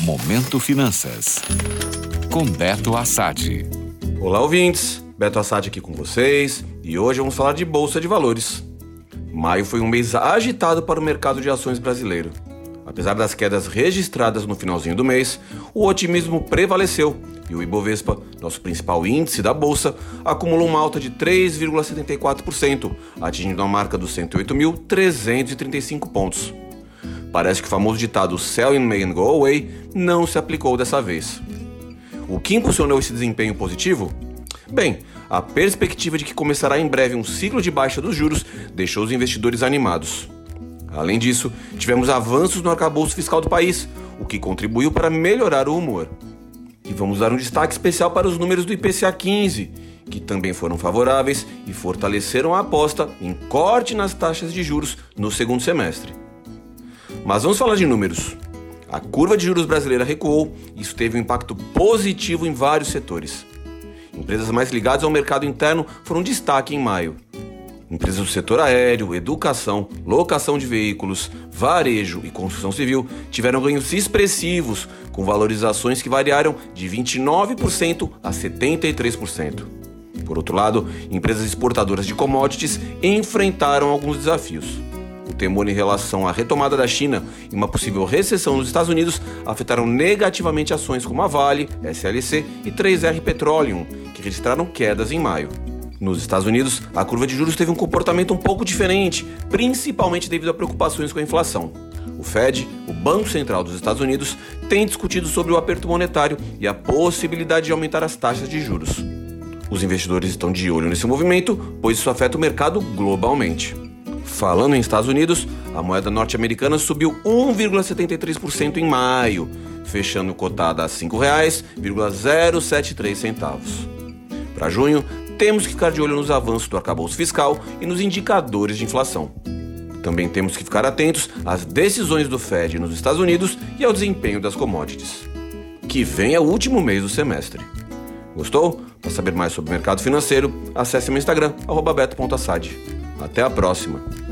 Momento Finanças. Com Beto Assad. Olá, ouvintes. Beto Assad aqui com vocês e hoje vamos falar de Bolsa de Valores. Maio foi um mês agitado para o mercado de ações brasileiro. Apesar das quedas registradas no finalzinho do mês, o otimismo prevaleceu e o Ibovespa, nosso principal índice da bolsa, acumulou uma alta de 3,74%, atingindo a marca dos 108.335 pontos. Parece que o famoso ditado Sell in May and Go Away não se aplicou dessa vez. O que impulsionou esse desempenho positivo? Bem, a perspectiva de que começará em breve um ciclo de baixa dos juros deixou os investidores animados. Além disso, tivemos avanços no arcabouço fiscal do país, o que contribuiu para melhorar o humor. E vamos dar um destaque especial para os números do IPCA 15, que também foram favoráveis e fortaleceram a aposta em corte nas taxas de juros no segundo semestre. Mas vamos falar de números. A curva de juros brasileira recuou isso teve um impacto positivo em vários setores. Empresas mais ligadas ao mercado interno foram destaque em maio. Empresas do setor aéreo, educação, locação de veículos, varejo e construção civil tiveram ganhos expressivos, com valorizações que variaram de 29% a 73%. Por outro lado, empresas exportadoras de commodities enfrentaram alguns desafios. Temor em relação à retomada da China e uma possível recessão nos Estados Unidos afetaram negativamente ações como a Vale, SLC e 3R Petroleum, que registraram quedas em maio. Nos Estados Unidos, a curva de juros teve um comportamento um pouco diferente, principalmente devido a preocupações com a inflação. O Fed, o Banco Central dos Estados Unidos, tem discutido sobre o aperto monetário e a possibilidade de aumentar as taxas de juros. Os investidores estão de olho nesse movimento, pois isso afeta o mercado globalmente. Falando em Estados Unidos, a moeda norte-americana subiu 1,73% em maio, fechando cotada a R$ 5,073 centavos. Para junho, temos que ficar de olho nos avanços do arcabouço fiscal e nos indicadores de inflação. Também temos que ficar atentos às decisões do Fed nos Estados Unidos e ao desempenho das commodities. Que vem é o último mês do semestre. Gostou? Para saber mais sobre o mercado financeiro, acesse meu Instagram, beto.assad. Até a próxima!